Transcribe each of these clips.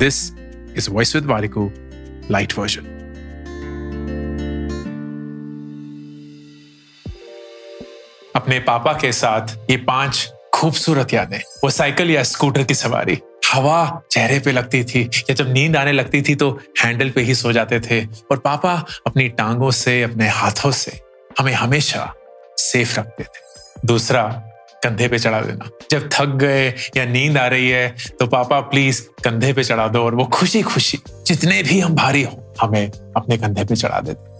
This is voice with वारिको light version अपने पापा के साथ ये पाँच खूबसूरत यादें, वो साइकिल या स्कूटर की सवारी। हवा चेहरे पे लगती थी, या जब नींद आने लगती थी तो हैंडल पे ही सो जाते थे। और पापा अपनी टांगों से, अपने हाथों से हमें हमेशा सेफ़ रखते थे। दूसरा कंधे पे चढ़ा देना। जब थक गए या नींद आ रही है तो पापा, प्लीज़, कंधे पे चढ़ा दो। और वो खुशी खुशी जितने भी हम भारी हो, हमें अपने कंधे पे चढ़ा देते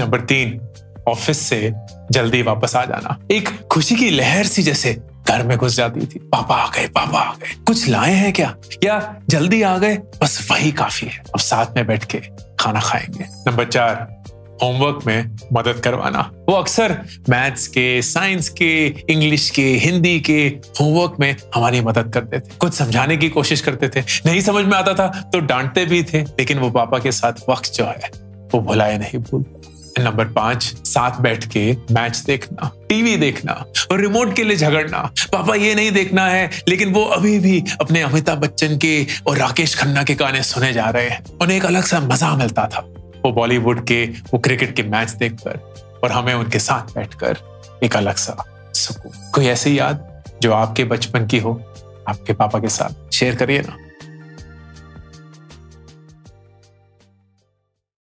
नंबर तीन, ऑफ़िस से जल्दी वापस आ जाना। एक खुशी की लहर सी जैसे घर में घुस जाती थी। पापा आ गए, पापा आ गए। कुछ लाए हैं क्या? या जल्दी आ गए? बस वही काफ़ी है। अब साथ में बैठ के खाना खाएँगे। नंबर चार होमवर्क में मदद करवाना। वो अक्सर मैथ्स के साइंस के इंग्लिश के हिंदी के होमवर्क में हमारी मदद करते थे। कुछ समझाने की कोशिश करते थे। नहीं समझ में आता था तो डांटते भी थे, लेकिन वो पापा के साथ वक्त जो है, वो भुलाए नहीं भूलते नंबर पाँच, साथ बैठ के मैच देखना टीवी देखना, और रिमोट के लिए झगड़ना। पापा, ये नहीं देखना है, लेकिन वो अभी भी अपने अमिताभ बच्चन के और राकेश खन्ना के गाने सुने जा रहे हैं। उन्हें एक अलग सा मज़ा मिलता था। वो बॉलीवुड के, वो क्रिकेट के मैच देखकर और हमें उनके साथ बैठकर एक अलग सा सुकून। कोई ऐसी याद जो आपके बचपन की हो, आपके पापा के साथ? शेयर करिए ना।